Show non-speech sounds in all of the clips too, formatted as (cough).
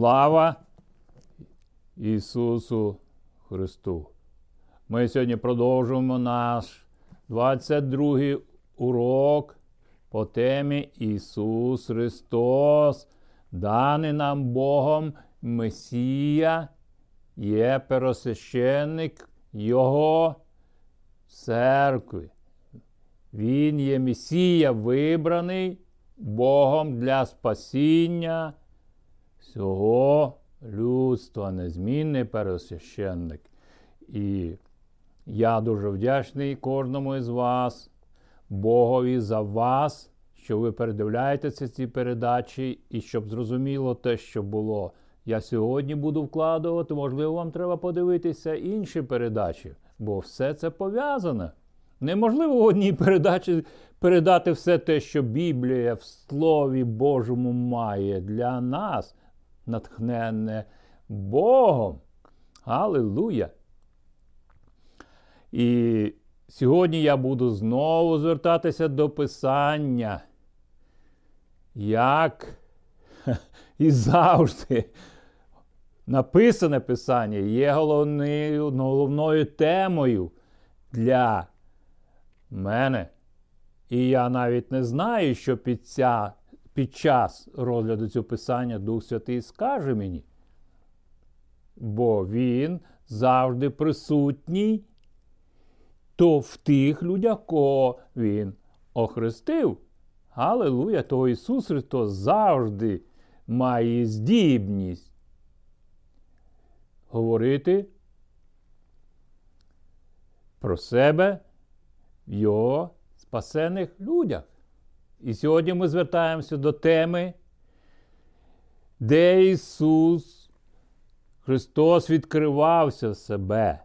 Слава Ісусу Христу! Ми сьогодні продовжуємо наш 22-й урок по темі Ісус Христос, даний нам Богом Месія, є пересвященник Його церкви. Він є Месія вибраний Богом для спасіння всього людства, незмінний пересвященник. І я дуже вдячний кожному із вас, Богові за вас, що ви передивляєтеся ці передачі, і щоб зрозуміло те, що було. Я сьогодні буду вкладувати, можливо, вам треба подивитися інші передачі, бо все це пов'язане. Неможливо в одній передачі передати все те, що Біблія в Слові Божому має для нас, натхненне Богом. Аллилуйя! І сьогодні я буду знову звертатися до Писання. Як (laughs) і завжди написане Писання є головною, головною темою для мене. І я навіть не знаю, що під, ця, під час розгляду цього писання Дух Святий скаже мені. Бо він завжди присутній то в тих людях, кого він охрестив. Аллилуйя, то Ісус Христос завжди має здібність говорити про себе в Його спасених людях. І сьогодні ми звертаємося до теми, де Ісус Христос відкривався себе.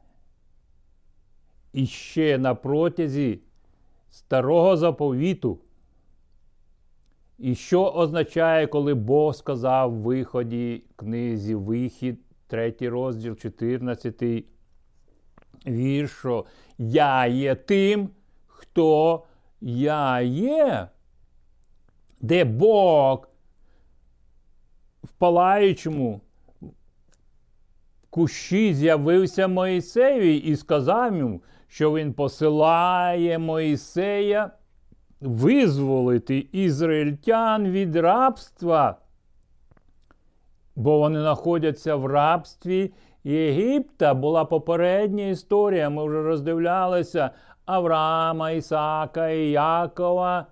І ще на протязі старого заповіту. І що означає, коли Бог сказав в виході книзі Вихід, 3 розділ, 14 вірш, що Я є тим, хто я є, де Бог в палаючому кущі з'явився Моїсеєві і сказав йому, що він посилає Моїсея визволити ізраїльтян від рабства, бо вони знаходяться в рабстві Єгипта. Була попередня історія, ми вже роздивлялися Авраама, Ісака і Якова,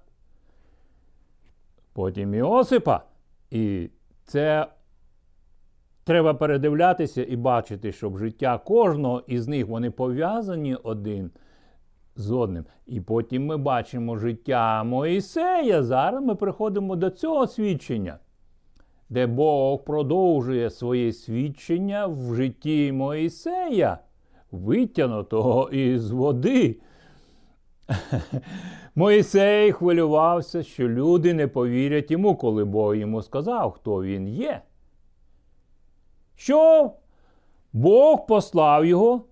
потім Іосипа. І це треба передивлятися і бачити, щоб життя кожного із них вони пов'язані один з одним. І потім ми бачимо життя Моїсея. Зараз ми приходимо до цього свідчення, де Бог продовжує своє свідчення в житті Моїсея, витягнутого із води. (laughs) Моїсей хвилювався, що люди не повірять йому, коли Бог йому сказав, хто він є. Що Бог послав його,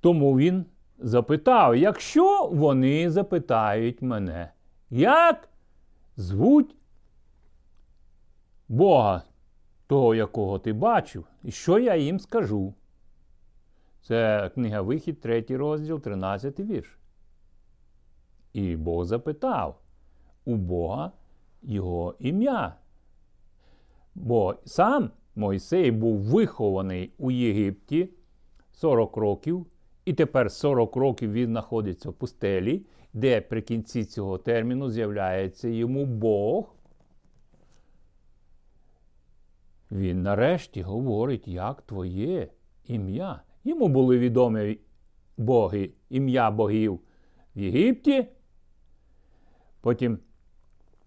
тому він запитав, якщо вони запитають мене, як звуть Бога, того, якого ти бачив, і що я їм скажу? Це книга Вихід, 3 розділ, 13 вірш. І Бог запитав у Бога його ім'я. Бо сам Мойсей був вихований у Єгипті 40 років, і тепер 40 років він знаходиться в пустелі, де при кінці цього терміну з'являється йому Бог. Він нарешті говорить, як твоє ім'я. Йому були відомі боги, ім'я богів в Єгипті. Потім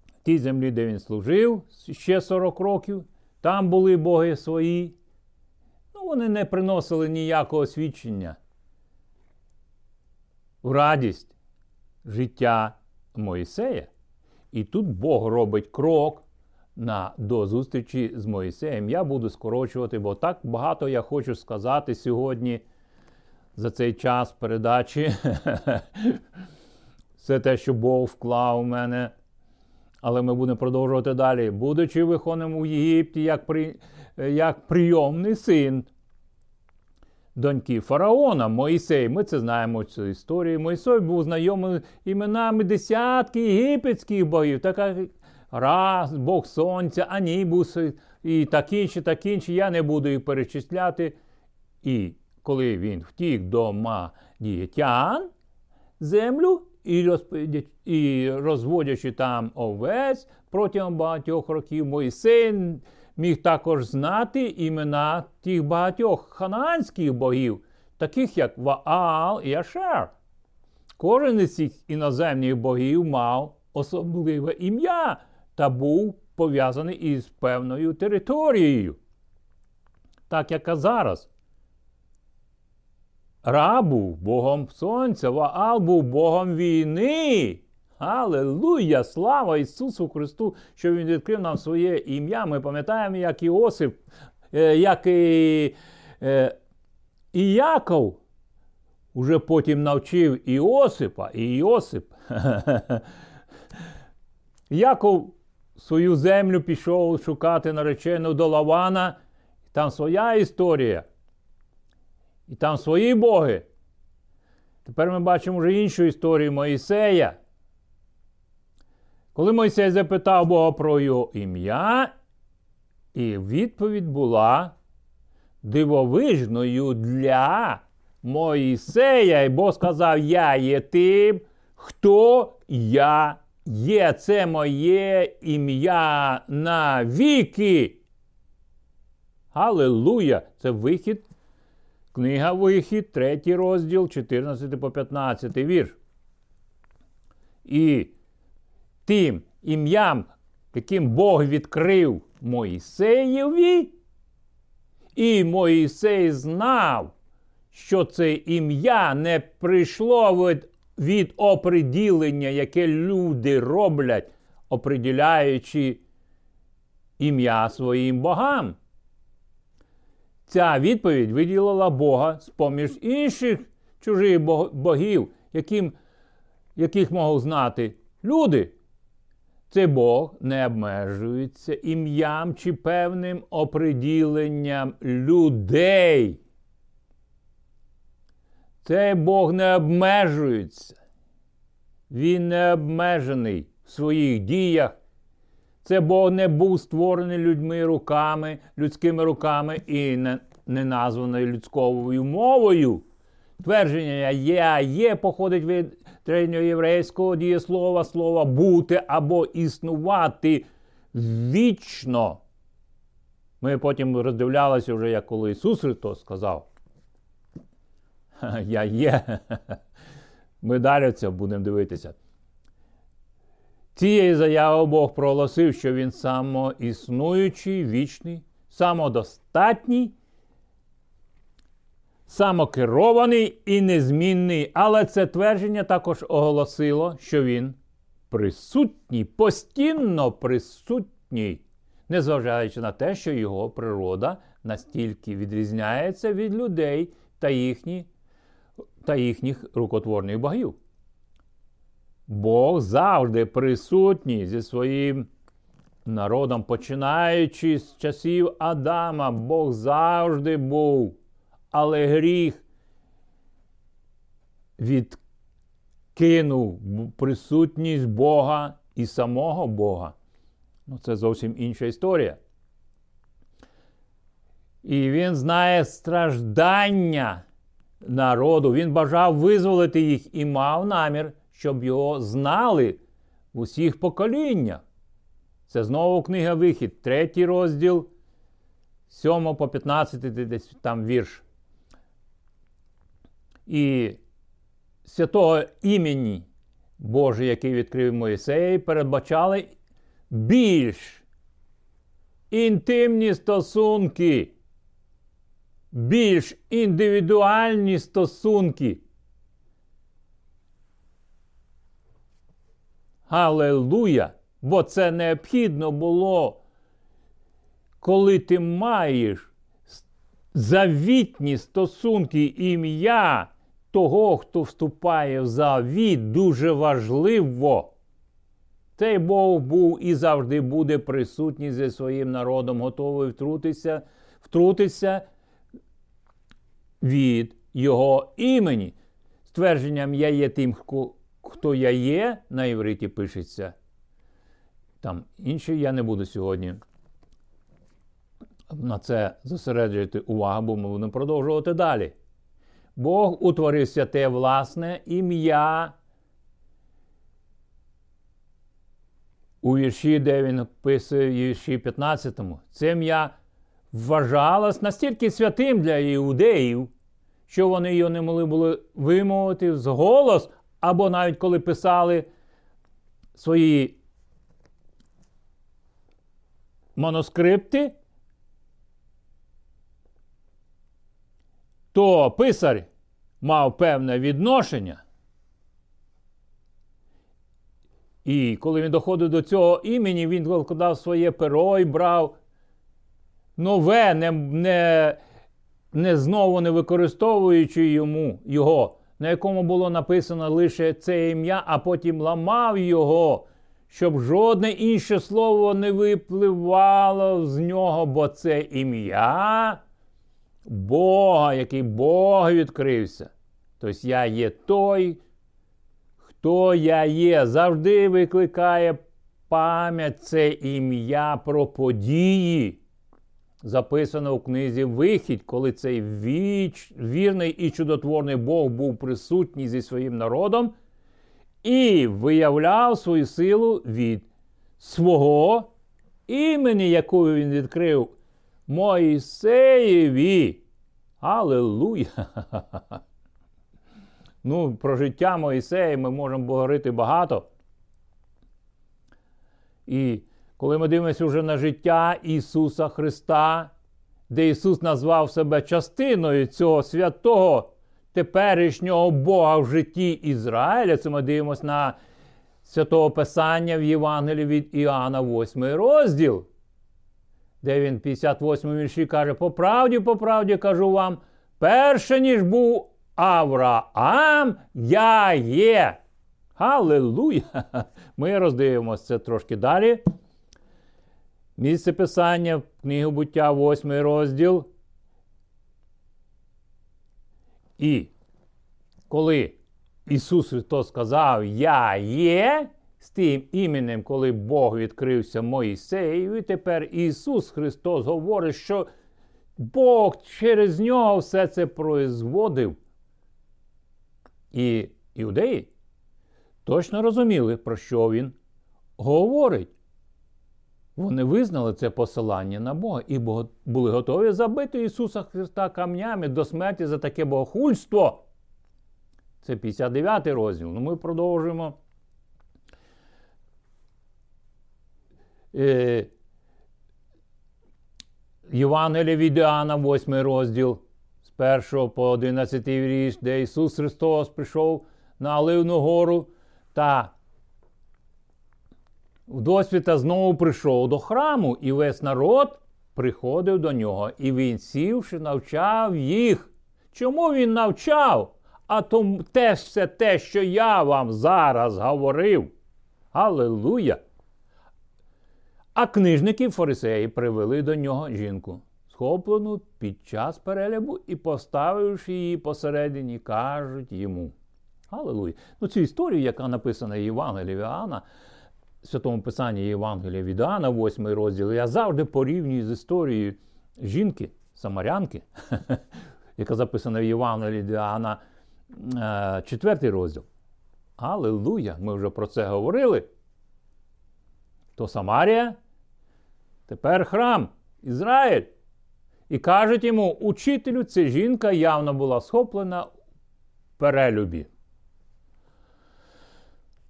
в тій землі, де він служив ще 40 років, там були боги свої. Ну, Вони не приносили ніякого свідчення в радість життя Моїсея. І тут Бог робить крок на, до зустрічі з Моїсеєм. Я буду скорочувати, бо так багато я хочу сказати сьогодні за цей час передачі. (laughs) Все те, що Бог вклав у мене. Але ми будемо продовжувати далі. Будучи вихованим у Єгипті як при, як прийомний син доньки фараона Моїсей. Ми це знаємо цю історію. Моїсей був знайомий іменами десятки єгипетських богів, така Раз, Бог Сонця, Анібус і так інші, так інші. Я не буду їх перечисляти. І коли він втік до Мадієтян, землю і розводячи там овець протягом багатьох років, Мойсей міг також знати імена тих багатьох ханаанських богів, таких як Ваал і Ашер. Кожен із цих іноземних богів мав особливе ім'я та був пов'язаний із певною територією. Так як зараз. Ра був Богом Сонця, Ваал був Богом війни. Аллилуйя! Слава Ісусу Христу, що Він відкрив нам своє ім'я. Ми пам'ятаємо, як Іосип, е, як і, е, і Яков уже потім навчив Іосипа, і Іосип. (laughs) Яков свою землю пішов шукати наречену до Лавана. Там своя історія. І там свої боги. Тепер ми бачимо вже іншу історію Моїсея. Коли Мойсей запитав Бога про його ім'я, і відповідь була дивовижною для Моїсея. І Бог сказав: Я є тим, хто я є. Це моє ім'я на віки. Аллилуйя! Це вихід. Книга Вихід, третій розділ, 14 по 15 вірш. І тим ім'ям, яким Бог відкрив Моїсеєві, і Моїсей знав, що це ім'я не прийшло від, від оприділення, яке люди роблять, оприділяючи ім'я своїм богам. Ця відповідь виділила Бога з поміж інших чужих богів, яким, яких можуть знати люди. Цей Бог не обмежується ім'ям чи певним оприділенням людей. Цей Бог не обмежується. Він не обмежений в своїх діях. Це Бог не був створений людьми руками, людськими руками і не, не названий людською мовою. Твердження я є походить від древньоєврейського дієслова слова бути або існувати вічно. Ми потім роздивлялися вже, як коли Ісус Христос сказав. (laughs) Я є. (laughs) Ми далі це будемо дивитися. Цієї заяви Бог проголосив, що він самоіснуючий, вічний, самодостатній самокерований і незмінний, але це твердження також оголосило, що він присутній, постійно присутній, незважаючи на те, що його природа настільки відрізняється від людей та, їхні, та їхніх рукотворних богів. Бог завжди присутній зі своїм народом, починаючи з часів Адама, Бог завжди був але гріх відкинув присутність Бога і самого Бога. Ну, Це зовсім інша історія. І він знає страждання народу. Він бажав визволити їх і мав намір, щоб його знали в усіх поколіннях. Це знову книга Вихід, третій розділ, 7 по 15 десь там вірш і святого імені Боже, який відкрив Моїсей, передбачали більш інтимні стосунки, більш індивідуальні стосунки. Аллилуйя! Бо це необхідно було, коли ти маєш завітні стосунки ім'я того, хто вступає в завіт, дуже важливо. Цей Бог був і завжди буде присутній зі своїм народом, готовий втрутитися, втрутитися від його імені. Ствердженням я є тим, хто я є, на івриті пишеться. Там інші я не буду сьогодні на це зосереджувати увагу, бо ми будемо продовжувати далі. Бог утворив святе власне ім'я. У вірші, де він описує в вірші 15. Це ім'я вважалось настільки святим для іудеїв, що вони його не могли були вимовити з голос, або навіть коли писали свої манускрипти, то писар мав певне відношення. І коли він доходив до цього імені, він викладав своє перо і брав нове, не не, не знову не використовуючи йому його, на якому було написано лише це ім'я, а потім ламав його, щоб жодне інше слово не випливало з нього, бо це ім'я Бога, який Бог відкрився. Тобто я є той, хто я є, завжди викликає пам'ять це ім'я про події. Записано у книзі Вихідь, коли цей віч, вірний і чудотворний Бог був присутній зі своїм народом і виявляв свою силу від свого імені, яку він відкрив Моїсеєві. Аллилуйя! (laughs) Ну, про життя Моїсея ми можемо говорити багато. І коли ми дивимося вже на життя Ісуса Христа, де Ісус назвав себе частиною цього святого теперішнього Бога в житті Ізраїля, це ми дивимося на святого Писання в Євангелії від Іоанна, 8 розділ, де він 58 вірші каже: По правді, по правді кажу вам, перше ніж був Авраам, я є. Халилуя! (laughs) Ми роздивимося це трошки далі. Місце писання книги буття, 8 розділ. І коли Ісус Христос сказав Я є, з тим іменем, коли Бог відкрився Моїсеєві, тепер Ісус Христос говорить, що Бог через нього все це производив. І іудеї точно розуміли, про що він говорить. Вони визнали це посилання на Бога і були готові забити Ісуса Христа камнями до смерті за таке богохульство. Це 59 розділ. Ну ми продовжуємо. Е, Євангелія від Іоанна, 8 розділ з 1 по 11 вірш, де Ісус Христос прийшов на Оливну гору та вдосвіта знову прийшов до храму, і весь народ приходив до нього, і він, сівши, навчав їх. Чому він навчав? А то теж все те, що я вам зараз говорив. Аллилуйя! А книжники фарисеї привели до нього жінку, схоплену під час перелябу і, поставивши її посередині, кажуть йому. Аллилуйя! Ну, цю історію, яка написана в Євангелії Іоанна, Святому Писанні Євангелія від Іоанна, 8 розділ, я завжди порівнюю з історією жінки, самарянки, (laughs) яка записана в Євангелії від Іоанна, 4 розділ. Аллилуйя! Ми вже про це говорили. То Самарія, тепер храм, Ізраїль. І кажуть йому, учителю, ця жінка явно була схоплена в перелюбі.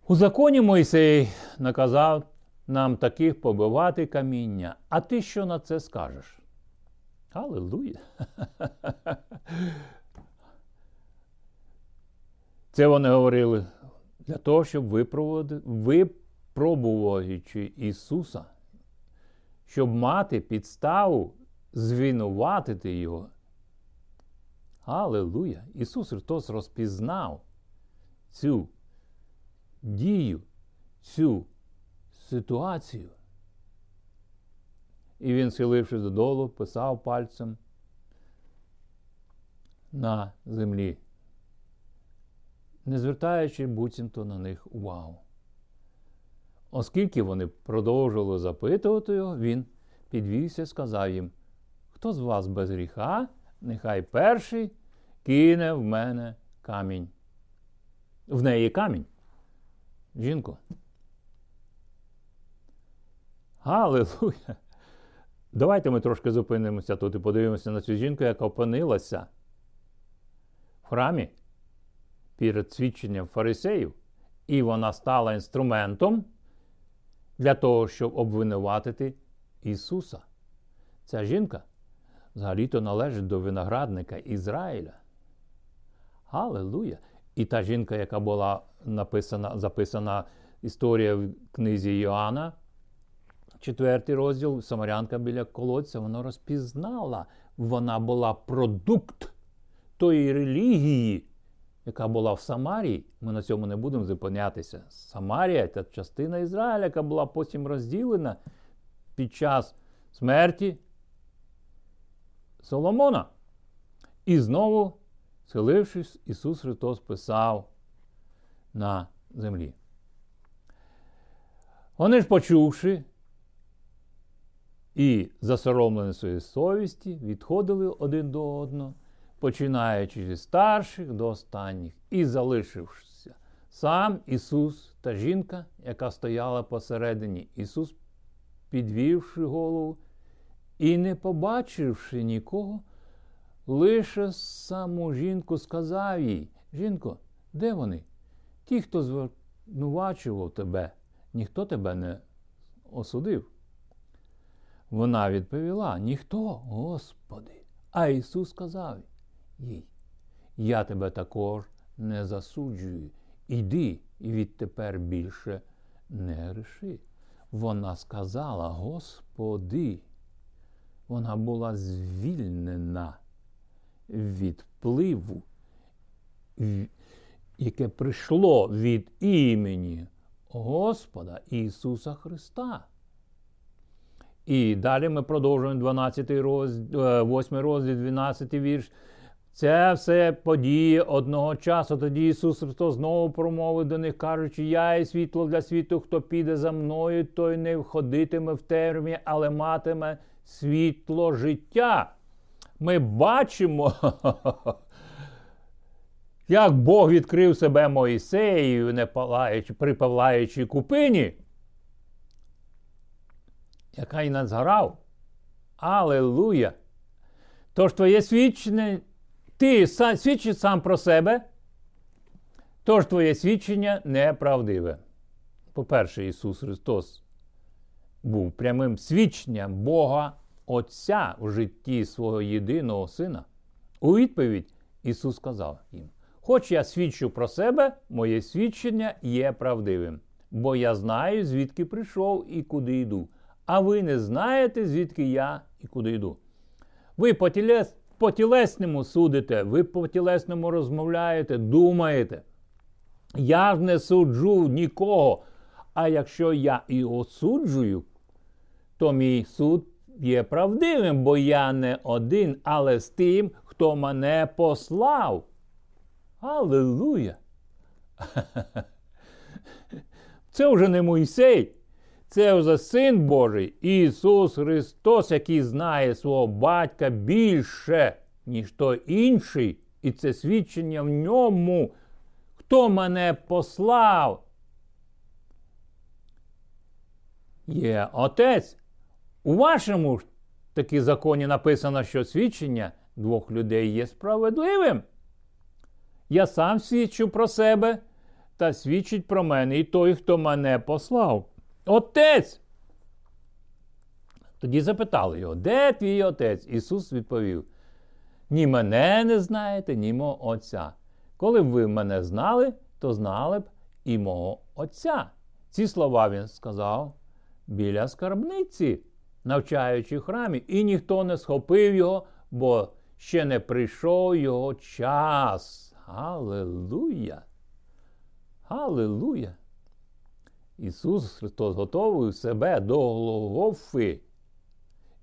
У законі Мойсей наказав нам таких побивати каміння. А ти що на це скажеш? Аллилуйя! (laughs) Це вони говорили для того, щоб випробуючи Ісуса, щоб мати підставу звинуватити Його. Аллилуйя! Ісус Христос розпізнав цю дію, цю ситуацію. І він, схилившись додолу, писав пальцем на землі, не звертаючи буцімто на них увагу. Оскільки вони продовжували запитувати його, він підвівся і сказав їм: Хто з вас без гріха, нехай перший кине в мене камінь. В неї камінь. Жінко. Галилуя! Давайте ми трошки зупинимося тут і подивимося на цю жінку, яка опинилася в храмі перед свідченням фарисеїв, і вона стала інструментом для того, щоб обвинуватити Ісуса. Ця жінка взагалі-то належить до виноградника Ізраїля. Аллилуйя! І та жінка, яка була написана, записана історія в книзі Йоанна, четвертий розділ, Самарянка біля колодця, вона розпізнала, вона була продукт тої релігії, яка була в Самарії. Ми на цьому не будемо зупинятися. Самарія це частина Ізраїля, яка була потім розділена під час смерті Соломона. І знову, схилившись, Ісус Христос писав на землі. Вони ж почувши і засоромлені своєї совісті, відходили один до одного, починаючи зі старших до останніх, і залишившися сам Ісус та жінка, яка стояла посередині, Ісус, підвівши голову і не побачивши нікого, лише саму жінку сказав їй: Жінко, де вони? Ті, хто звинувачував тебе, ніхто тебе не осудив. Вона відповіла: Ніхто, Господи. А Ісус сказав їй: Я тебе також не засуджую. Іди і відтепер більше не греши. Вона сказала: Господи, вона була звільнена від впливу, яке прийшло від імені Господа Ісуса Христа. І далі ми продовжуємо 12 розділ, 8 розділ, 12 вірш. Це все події одного часу. Тоді Ісус Христос знову промовив до них, кажучи, я і світло для світу, хто піде за мною, той не входитиме в термі, але матиме світло життя. Ми бачимо, (laughs) як Бог відкрив себе Моїсею, не палаючи, при палаючій купині, яка й не згорав. Алелуя! Тож твоє свідчення, ти свідчиш сам про себе, тож твоє свідчення неправдиве. По-перше, Ісус Христос був прямим свідченням Бога Отця в житті свого єдиного Сина. У відповідь Ісус сказав їм: Хоч я свідчу про себе, моє свідчення є правдивим, бо я знаю, звідки прийшов і куди йду. А ви не знаєте, звідки я і куди йду. Ви по, тілес, по тілесному судите, ви по тілесному розмовляєте, думаєте. Я ж не суджу нікого. А якщо я і осуджую, то мій суд є правдивим, бо я не один, але з тим, хто мене послав. Аллилуйя! (laughs) Це вже не Мойсей, це вже Син Божий, Ісус Христос, який знає свого батька більше, ніж той інший, і це свідчення в ньому. Хто мене послав? Є Отець. У вашому ж такі законі написано, що свідчення двох людей є справедливим. Я сам свідчу про себе та свідчить про мене і той, хто мене послав. Отець. Тоді запитали його, де твій отець? Ісус відповів: Ні мене не знаєте, ні мого Отця. Коли б ви мене знали, то знали б і мого Отця. Ці слова він сказав біля скарбниці, навчаючи в храмі, і ніхто не схопив його, бо ще не прийшов його час. Аллилуйя! Аллилуйя! Ісус Христос готовив себе до Голгофи.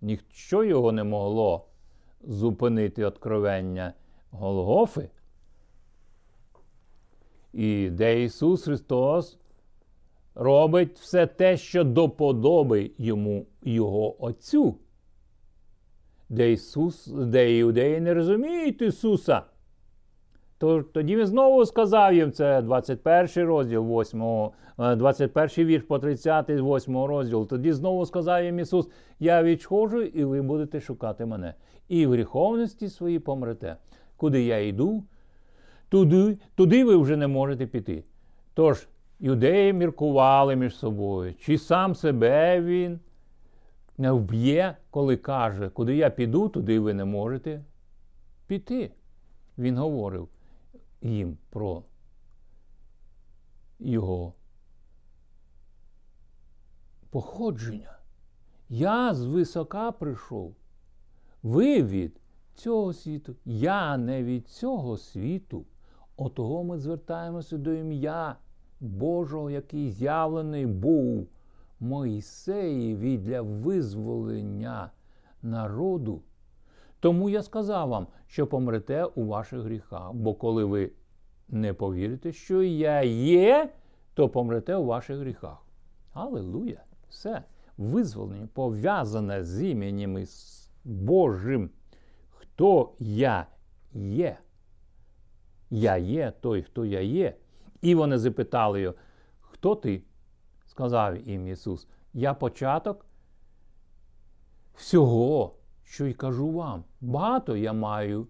Ніщо його не могло зупинити откровення Голгофи. І де Ісус Христос робить все те, що доподоби йому Його Отцю. Де Ісус, де іудеї не розуміють Ісуса. То, тоді він знову сказав їм, це 21 розділ 8, 21 е, вірш по 30, 8 розділ. Тоді знову сказав їм Ісус: Я відходжу, і ви будете шукати мене. І в гріховності свої помрете. Куди я йду, туди, туди ви вже не можете піти. Тож, юдеї міркували між собою, чи сам себе він не вб'є, коли каже, куди я піду, туди ви не можете піти. Він говорив їм про його походження. Я звисока прийшов. Ви від цього світу, я не від цього світу. Отого ми звертаємося до ім'я Божого, який з'явлений був Моїсеєві для визволення народу. Тому я сказав вам, що помрете у ваших гріхах, бо коли ви не повірите, що я є, то помрете у ваших гріхах. Аллилуйя! Все визволення пов'язане з іменем Божим. Хто я є? Я є той, хто я є. І вони запитали його, хто ти? Сказав їм Ісус, я початок всього що й кажу вам. Багато я маю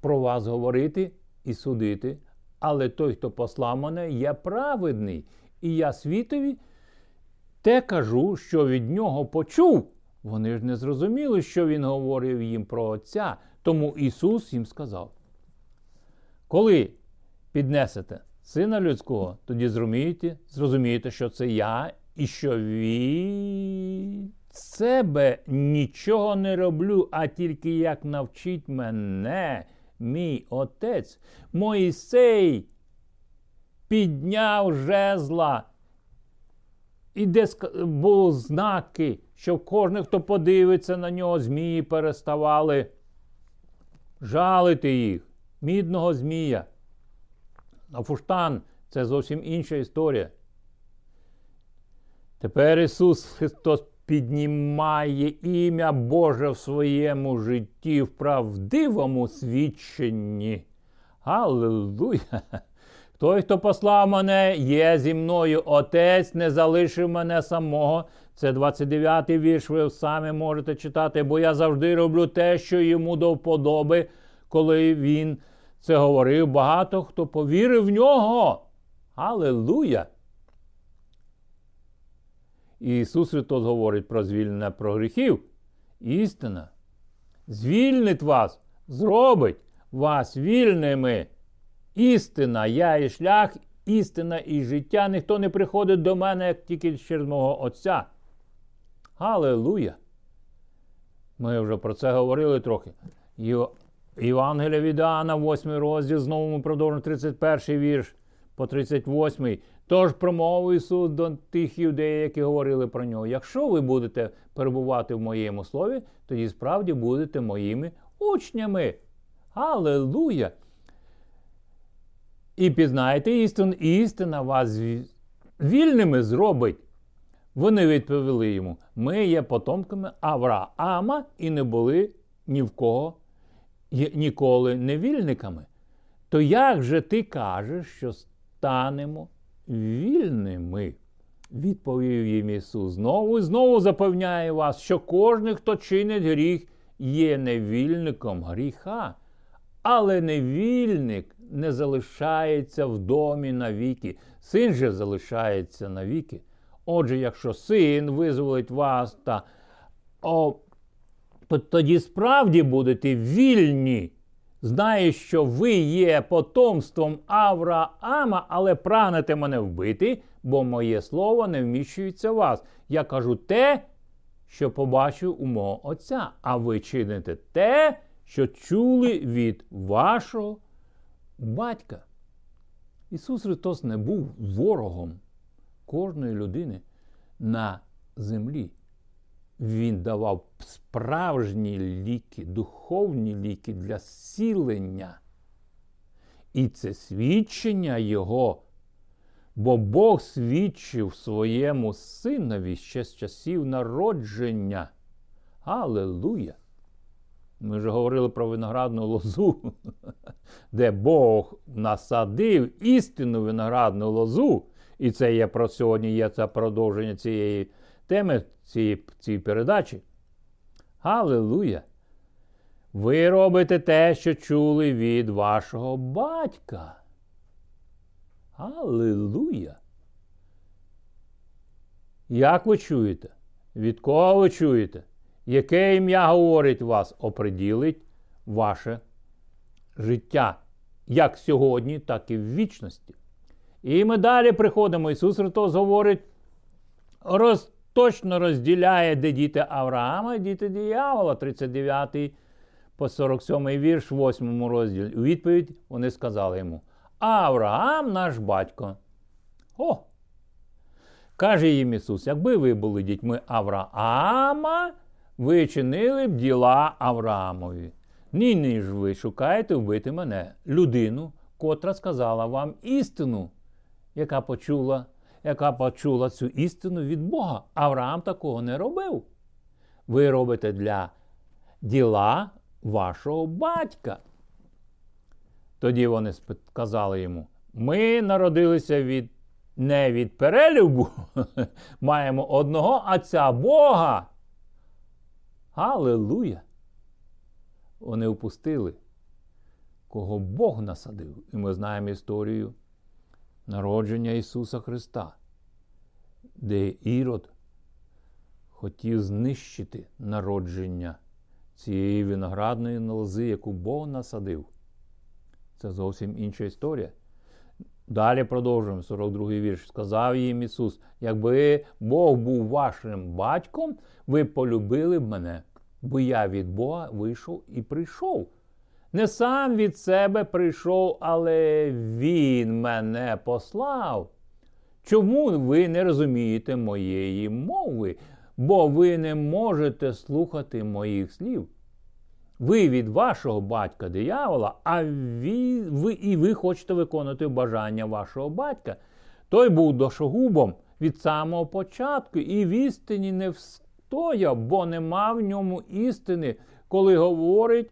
про вас говорити і судити, але той, хто послав мене, є праведний, і я світові те кажу, що від нього почув. Вони ж не зрозуміли, що він говорив їм про Отця. Тому Ісус їм сказав: Коли піднесете Сина Людського, тоді зрозумієте, зрозумієте, що це я і що Він себе нічого не роблю, а тільки як навчить мене, мій отець. Моїсей підняв жезла. І де були знаки, що кожен, хто подивиться на нього, змії переставали жалити їх, мідного змія. А фуштан це зовсім інша історія. Тепер Ісус Христос піднімає ім'я Боже в своєму житті в правдивому свідченні. Аллилуйя! Той, хто послав мене, є зі мною. Отець не залишив мене самого. Це 29-й вірш, ви самі можете читати, бо я завжди роблю те, що йому до вподоби, коли він це говорив. Багато хто повірив в нього. Аллилуйя! І Ісус Христос говорить про звільнення про гріхів. Істина звільнить вас, зробить вас вільними. Істина, я і шлях, істина і життя. Ніхто не приходить до мене, як тільки через мого Отця. Аллилуйя! Ми вже про це говорили трохи. Євангелія від Іоанна, 8 розділ, знову ми продовжуємо 31 вірш по 38. Тож промовив Ісус до тих юдеїв, які говорили про нього: якщо ви будете перебувати в моєму слові, тоді справді будете моїми учнями. Аллилуйя! І пізнаєте істину, істина вас вільними зробить. Вони відповіли йому: ми є потомками Авраама і не були ні в кого ніколи невільниками. То як же ти кажеш, що станемо вільними. Відповів їм Ісус. Знову і знову запевняє вас, що кожен, хто чинить гріх, є невільником гріха. Але невільник не залишається в домі навіки, син же залишається навіки. Отже, якщо син визволить вас, та, о, то тоді справді будете вільні знає, що ви є потомством Авраама, але прагнете мене вбити, бо моє слово не вміщується в вас. Я кажу те, що побачив у мого Отця, а ви чините те, що чули від вашого батька. Ісус Христос не був ворогом кожної людини на землі. Він давав справжні ліки, духовні ліки для зцілення. І це свідчення Його. Бо Бог свідчив своєму синові ще з часів народження. Аллилуйя! Ми вже говорили про виноградну лозу, (laughs) де Бог насадив істинну виноградну лозу. І це є про сьогодні є це продовження цієї теми, цієї, цієї передачі. Аллилуйя! Ви робите те, що чули від вашого батька. Аллилуйя! Як ви чуєте? Від кого ви чуєте? Яке ім'я говорить вас, оприділить ваше життя, як сьогодні, так і в вічності. І ми далі приходимо. Ісус Христос говорить, роз, точно розділяє, де діти Авраама і діти диявола, 39 по 47 вірш, 8 розділі. У відповідь вони сказали йому: Авраам наш батько. О! Каже їм Ісус, якби ви були дітьми Авраама, ви чинили б діла Авраамові. Нині ж ви шукаєте вбити мене, людину, котра сказала вам істину, яка почула яка почула цю істину від Бога. Авраам такого не робив. Ви робите для діла вашого батька. Тоді вони сказали йому: ми народилися від не від перелюбу, (laughs) маємо одного Отця Бога. Аллилуйя! Вони впустили, кого Бог насадив. І ми знаємо історію народження Ісуса Христа, де Ірод хотів знищити народження цієї виноградної лози, яку Бог насадив. Це зовсім інша історія. Далі продовжуємо 42-й вірш. Сказав їм Ісус: якби Бог був вашим батьком, ви полюбили б мене, бо я від Бога вийшов і прийшов. Не сам від себе прийшов, але Він мене послав. Чому ви не розумієте моєї мови? Бо ви не можете слухати моїх слів. Ви від вашого батька диявола, а ви, ви, і ви хочете виконати бажання вашого батька. Той був дошогубом від самого початку і в істині не встояв, бо нема в ньому істини, коли говорить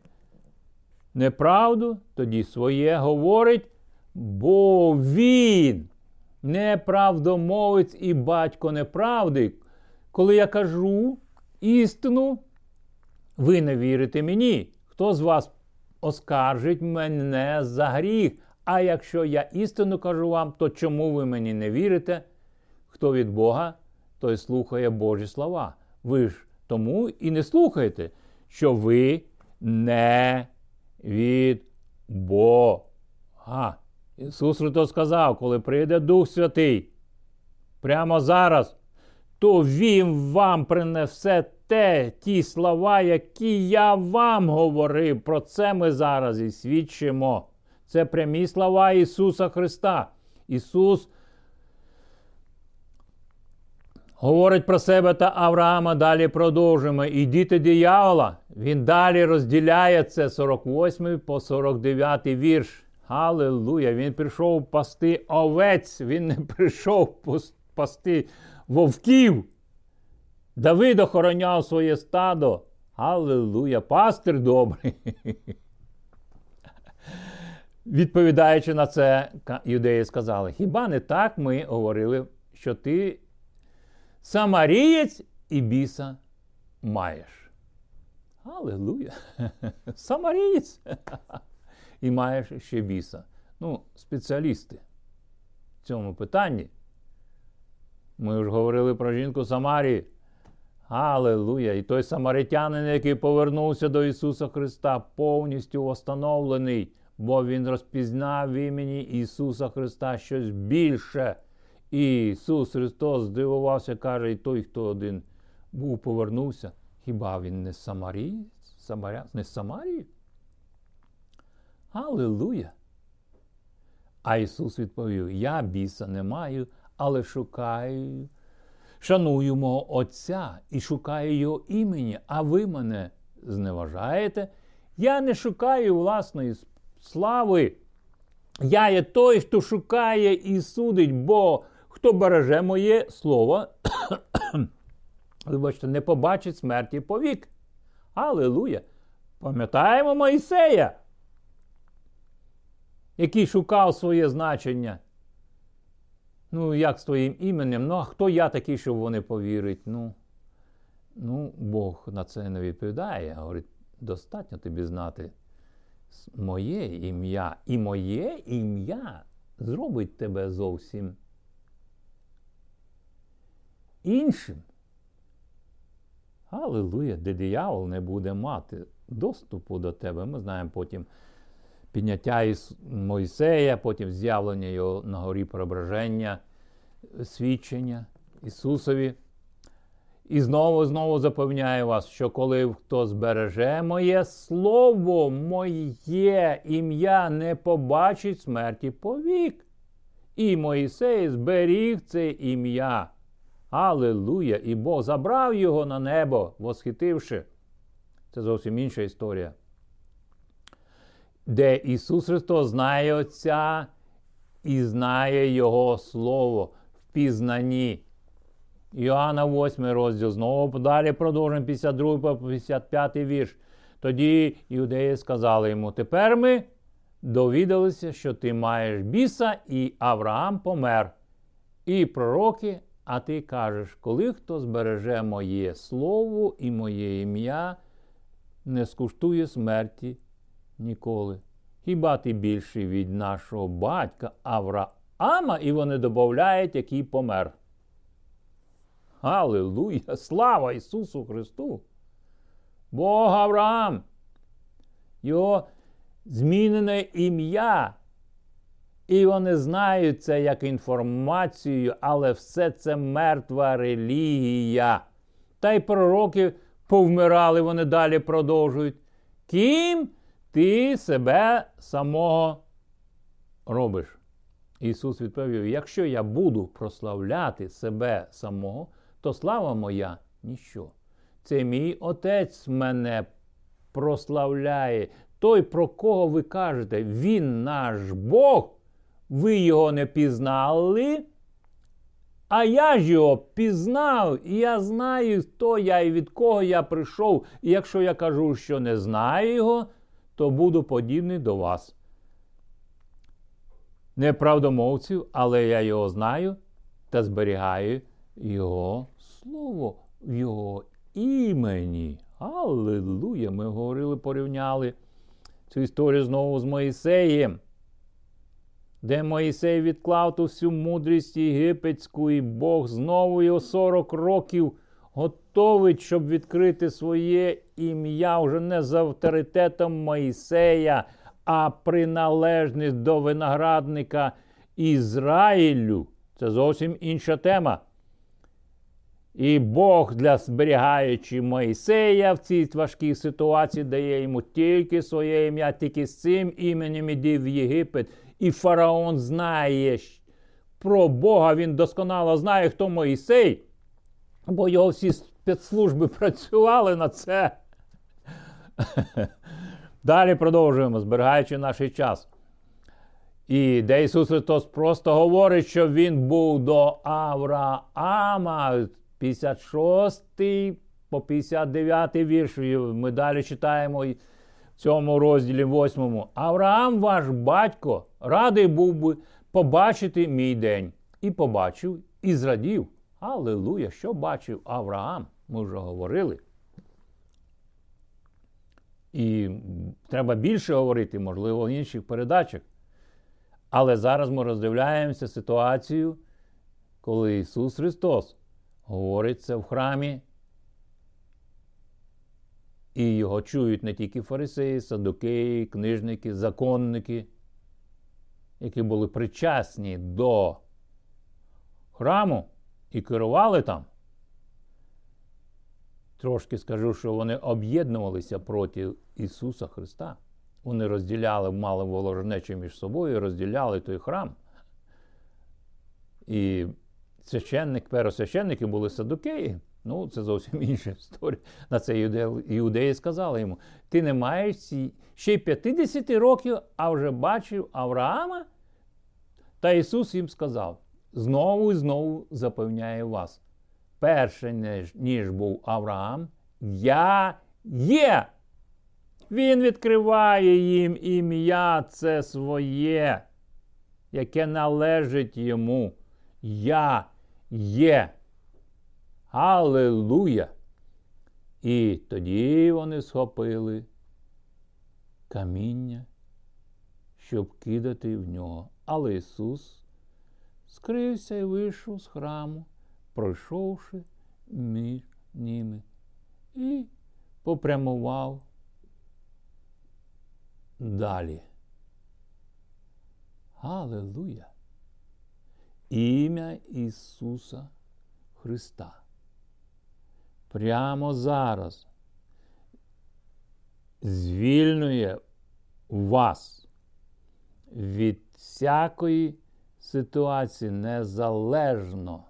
неправду, тоді своє говорить, бо він неправдомовець і батько неправди. Коли я кажу істину, ви не вірите мені. Хто з вас оскаржить мене за гріх? А якщо я істину кажу вам, то чому ви мені не вірите? Хто від Бога, той слухає Божі слова. Ви ж тому і не слухаєте, що ви не від Бога. Ісус Христос сказав, коли прийде Дух Святий, прямо зараз, то Він вам принесе те, ті слова, які я вам говорив. Про це ми зараз і свідчимо. Це прямі слова Ісуса Христа. Ісус говорить про себе та Авраама. Далі продовжуємо. І діти диявола. Він далі розділяє це 48 по 49 вірш. Аллилуйя! Він прийшов пасти овець, він не прийшов пасти вовків. Давид охороняв своє стадо. Аллилуйя, пастир добрий. (laughs) Відповідаючи на це, юдеї сказали: хіба не так ми говорили, що ти самарієць і біса маєш? Аллилуйя! (laughs) Самарієць! І маєш ще біса. Ну, спеціалісти в цьому питанні. Ми вже говорили про жінку Самарії. Аллилуйя! І той самаритянин, який повернувся до Ісуса Христа, повністю встановлений, бо Він розпізнав в імені Ісуса Христа щось більше. Ісус Христос здивувався, каже, і той, хто один був, повернувся. Хіба він не Самарій? Самаря... Не Самарії? Аллилуйя! А Ісус відповів: Я біса не маю, але шукаю, шаную мого Отця і шукаю Його імені, а ви мене зневажаєте. Я не шукаю власної слави. Я є той, хто шукає і судить, бо хто береже моє слово, (coughs) вибачте, не побачить смерті повік. Аллилуйя! Пам'ятаємо Моїсея, який шукав своє значення. Ну, як з твоїм іменем? Ну, а хто я такий, щоб вони повірять? Ну, ну, Бог на це не відповідає. Говорить, достатньо тобі знати моє ім'я. І моє ім'я зробить тебе зовсім іншим. Аллилуйя, де диявол не буде мати доступу до тебе. Ми знаємо потім підняття Мойсея, потім з'явлення його на горі преображення, свідчення Ісусові. І знову знову запевняю вас, що коли хто збереже моє слово, моє ім'я не побачить смерті повік. І Моїсей зберіг це ім'я. Аллилуйя! І Бог забрав його на небо, восхитивши. Це зовсім інша історія. Де Ісус Христос знає Отця і знає Його Слово в пізнанні. Іоанна 8 розділ. Знову далі продовжуємо 52 по 55 вірш. Тоді іудеї сказали йому: Тепер ми довідалися, що ти маєш біса, і Авраам помер. І пророки, а ти кажеш, коли хто збереже моє слово і моє ім'я, не скуштує смерті ніколи. Хіба ти більший від нашого батька Авраама, і вони додають, який помер. Аллилуйя! Слава Ісусу Христу! Бог Авраам! Його змінене ім'я. І вони знають це як інформацію, але все це мертва релігія. Та й пророки повмирали, вони далі продовжують. Ким ти себе самого робиш? Ісус відповів: якщо я буду прославляти себе самого, то слава моя ніщо. Це мій Отець мене прославляє. Той, про кого ви кажете, Він наш Бог, ви його не пізнали. А я ж його пізнав, і я знаю, хто я і від кого я прийшов. І якщо я кажу, що не знаю його, то буду подібний до вас. Неправдомовців, але я його знаю та зберігаю його слово в його імені. Аллилуйя! Ми говорили, порівняли цю історію знову з Моїсеєм, де Моїсей відклав ту всю мудрість єгипетську, і Бог знову його 40 років готовить, щоб відкрити своє ім'я вже не з авторитетом Моїсея, а приналежність до виноградника Ізраїлю. Це зовсім інша тема. І Бог, для зберігаючи Моїсея в цій важкій ситуації, дає йому тільки своє ім'я, тільки з цим іменем іди в Єгипет. І фараон знає про Бога, він досконало знає, хто Моїсей, бо його всі спецслужби працювали на це. (laughs) Далі продовжуємо, зберігаючи наш час. І де Ісус Христос просто говорить, що Він був до Авраама. 56 по 59 вірш. Ми далі читаємо цьому розділі 8. Авраам, ваш батько, радий був би побачити мій день. І побачив, і зрадів. Аллилуйя! Що бачив Авраам? Ми вже говорили. І треба більше говорити, можливо, в інших передачах. Але зараз ми роздивляємося ситуацію, коли Ісус Христос говориться в храмі. І його чують не тільки фарисеї, садокеї, книжники, законники, які були причасні до храму і керували там. Трошки скажу, що вони об'єднувалися проти Ісуса Христа. Вони розділяли, мали ворожнечі між собою, розділяли той храм. І священник, первосвященники були садокеї. Ну, це зовсім (laughs) інша історія. На це іудеї сказали йому: ти не маєш ще й 50 років, а вже бачив Авраама. Та Ісус їм сказав: знову і знову запевняє вас. Перше, ніж був Авраам, я є. Він відкриває їм ім'я це своє, яке належить йому. Я є. Аллилуйя! І тоді вони схопили каміння, щоб кидати в нього. Але Ісус скрився і вийшов з храму, пройшовши між ними, і попрямував далі. Аллилуйя! Ім'я Ісуса Христа прямо зараз звільнює вас від всякої ситуації незалежно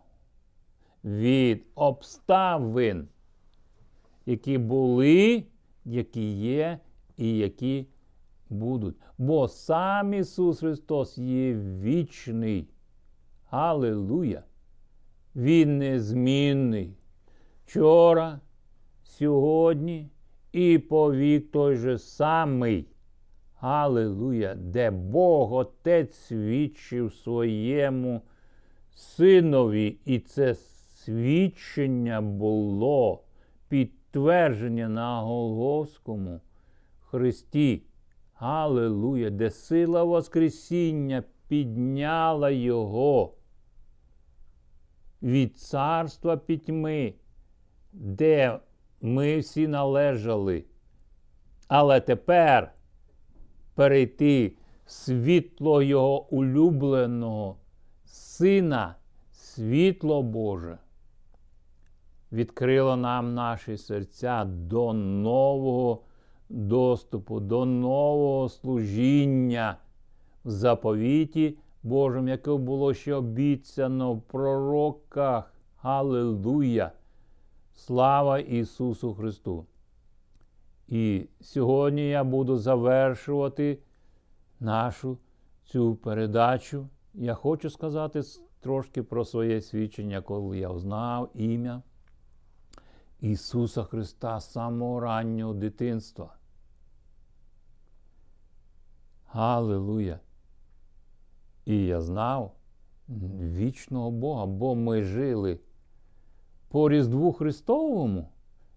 від обставин, які були, які є і які будуть. Бо сам Ісус Христос є вічний. Аллилуйя! Він незмінний вчора, сьогодні і повік той же самий. Аллилуйя, де Бог Отець свідчив своєму синові, і це свідчення було підтвердження на Голговському Христі. Аллилуйя, де сила Воскресіння підняла Його від царства пітьми де ми всі належали. Але тепер перейти світло Його улюбленого Сина, світло Боже, відкрило нам наші серця до нового доступу, до нового служіння в заповіті Божому, яке було ще обіцяно в пророках. Аллилуйя! Слава Ісусу Христу! І сьогодні я буду завершувати нашу цю передачу. Я хочу сказати трошки про своє свідчення, коли я знав ім'я Ісуса Христа з самого раннього дитинства. Аллилуйя! І я знав вічного Бога, бо ми жили по Різдву Христовому,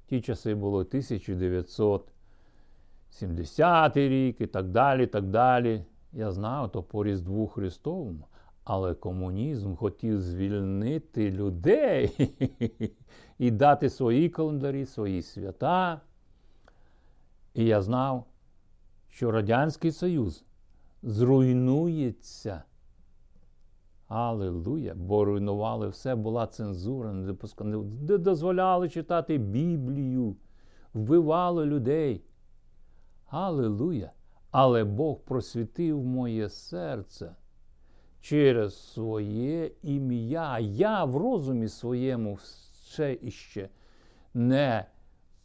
ті часи було 1970 рік і так далі. так далі. Я знав то по Різдву Христовому. Але комунізм хотів звільнити людей (laughs) і дати свої календарі, свої свята. І я знав, що Радянський Союз зруйнується. Аллилуйя! Бо руйнували все, була цензура, не дозволяли читати Біблію, вбивали людей. Аллилуйя! Але Бог просвітив моє серце через своє ім'я. Я в розумі своєму ще іще не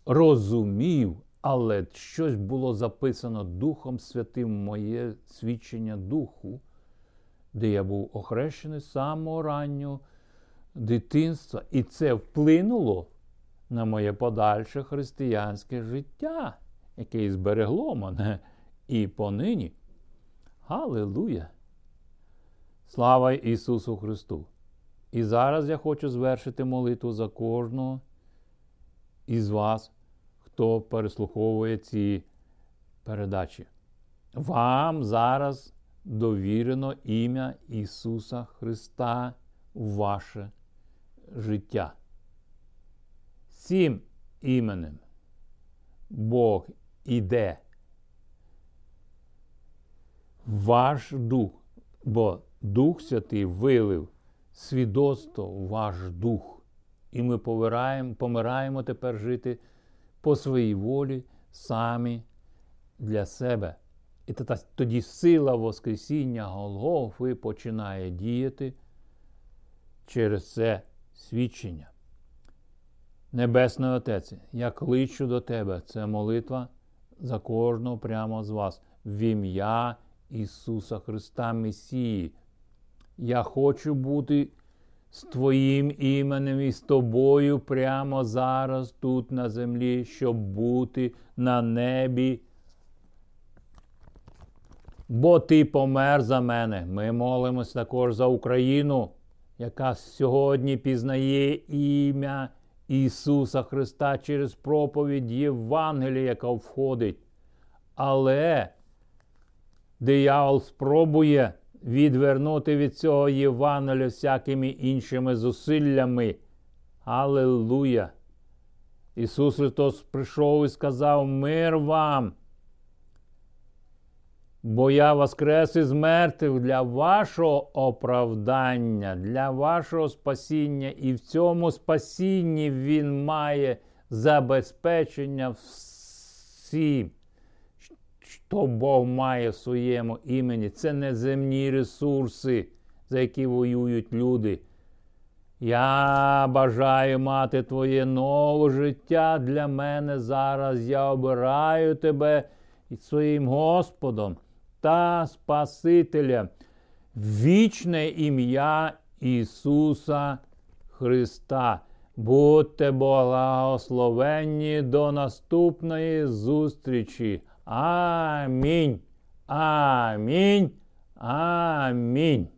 розумів, але щось було записано Духом Святим, моє свідчення Духу де я був охрещений з самого раннього дитинства. І це вплинуло на моє подальше християнське життя, яке і зберегло мене і понині. Галилуя! Слава Ісусу Христу! І зараз я хочу звершити молитву за кожного із вас, хто переслуховує ці передачі. Вам зараз довірено ім'я Ісуса Христа в ваше життя. Цим іменем Бог іде ваш дух, бо Дух Святий вилив свідоцтво ваш дух. І ми помираємо, помираємо тепер жити по своїй волі самі для себе. І тоді сила Воскресіння Голгофи починає діяти через це свідчення. Небесний Отець, я кличу до Тебе. Це молитва за кожного прямо з вас в ім'я Ісуса Христа Месії. Я хочу бути з Твоїм іменем і з тобою прямо зараз, тут на землі, щоб бути на небі. Бо Ти помер за мене. Ми молимось також за Україну, яка сьогодні пізнає ім'я Ісуса Христа через проповідь Євангелія, яка входить. Але диявол спробує відвернути від цього Євангелія всякими іншими зусиллями. Аллилуйя! Ісус Христос прийшов і сказав мир вам. Бо я воскрес із мертвих для вашого оправдання, для вашого спасіння, і в цьому спасінні Він має забезпечення всім що Бог має в своєму імені. Це не земні ресурси, за які воюють люди. Я бажаю мати твоє нове життя для мене зараз. Я обираю тебе своїм Господом та Спасителя, Вічне ім'я Ісуса Христа. Будьте благословенні до наступної зустрічі. Амінь. Амінь. Амінь.